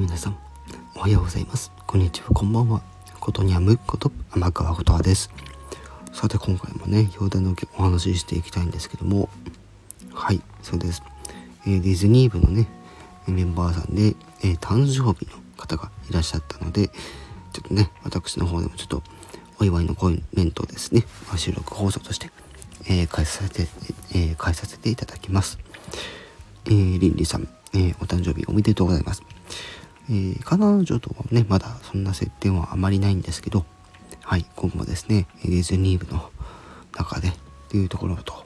皆さん、おはようございます。こんにちは、こんばんは。ことにゃむこと天川ことはです。さて、今回もね、表題のお話ししていきたいんですけども、はい、そうです。えー、ディズニー部のね、メンバーさんで、えー、誕生日の方がいらっしゃったので、ちょっとね、私の方でもちょっとお祝いのコメントをですね、収録放送として、えー、返させて、えー、返させていただきます。えー、リンリさん、えー、お誕生日おめでとうございます。えー、彼女とはね、まだそんな接点はあまりないんですけど、はい、今後もですね、ディズニー部の中でっていうところと、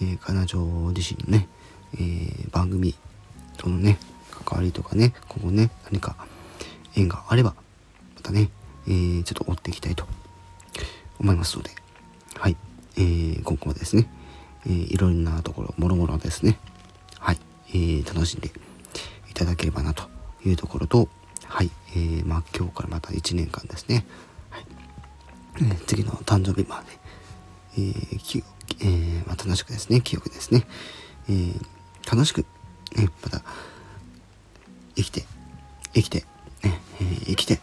えー、彼女自身のね、えー、番組とのね、関わりとかね、今後ね、何か縁があれば、またね、えー、ちょっと追っていきたいと思いますので、はい、えー、今後もですね、えー、いろんなところ、もろもろですね、はい、えー、楽しんでいただければなというところと、はい、えー、まあ今日からまた1年間ですね、はい、次の誕生日まで、えー、きえー、まあ、楽しくですね、記憶ですね、えー、楽しく、ね、また、生きて、生きて、ね、えー、生きて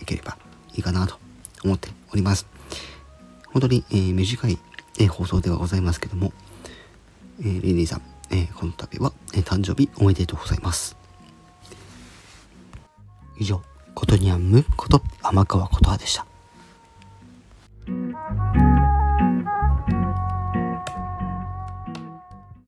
いければいいかなと思っております。本当に、えー、短い、えー、放送ではございますけども、えー、リリーさん、えー、この度は、えー、誕生日おめでとうございます。以上、ことにゃんむこと天川ことはでした。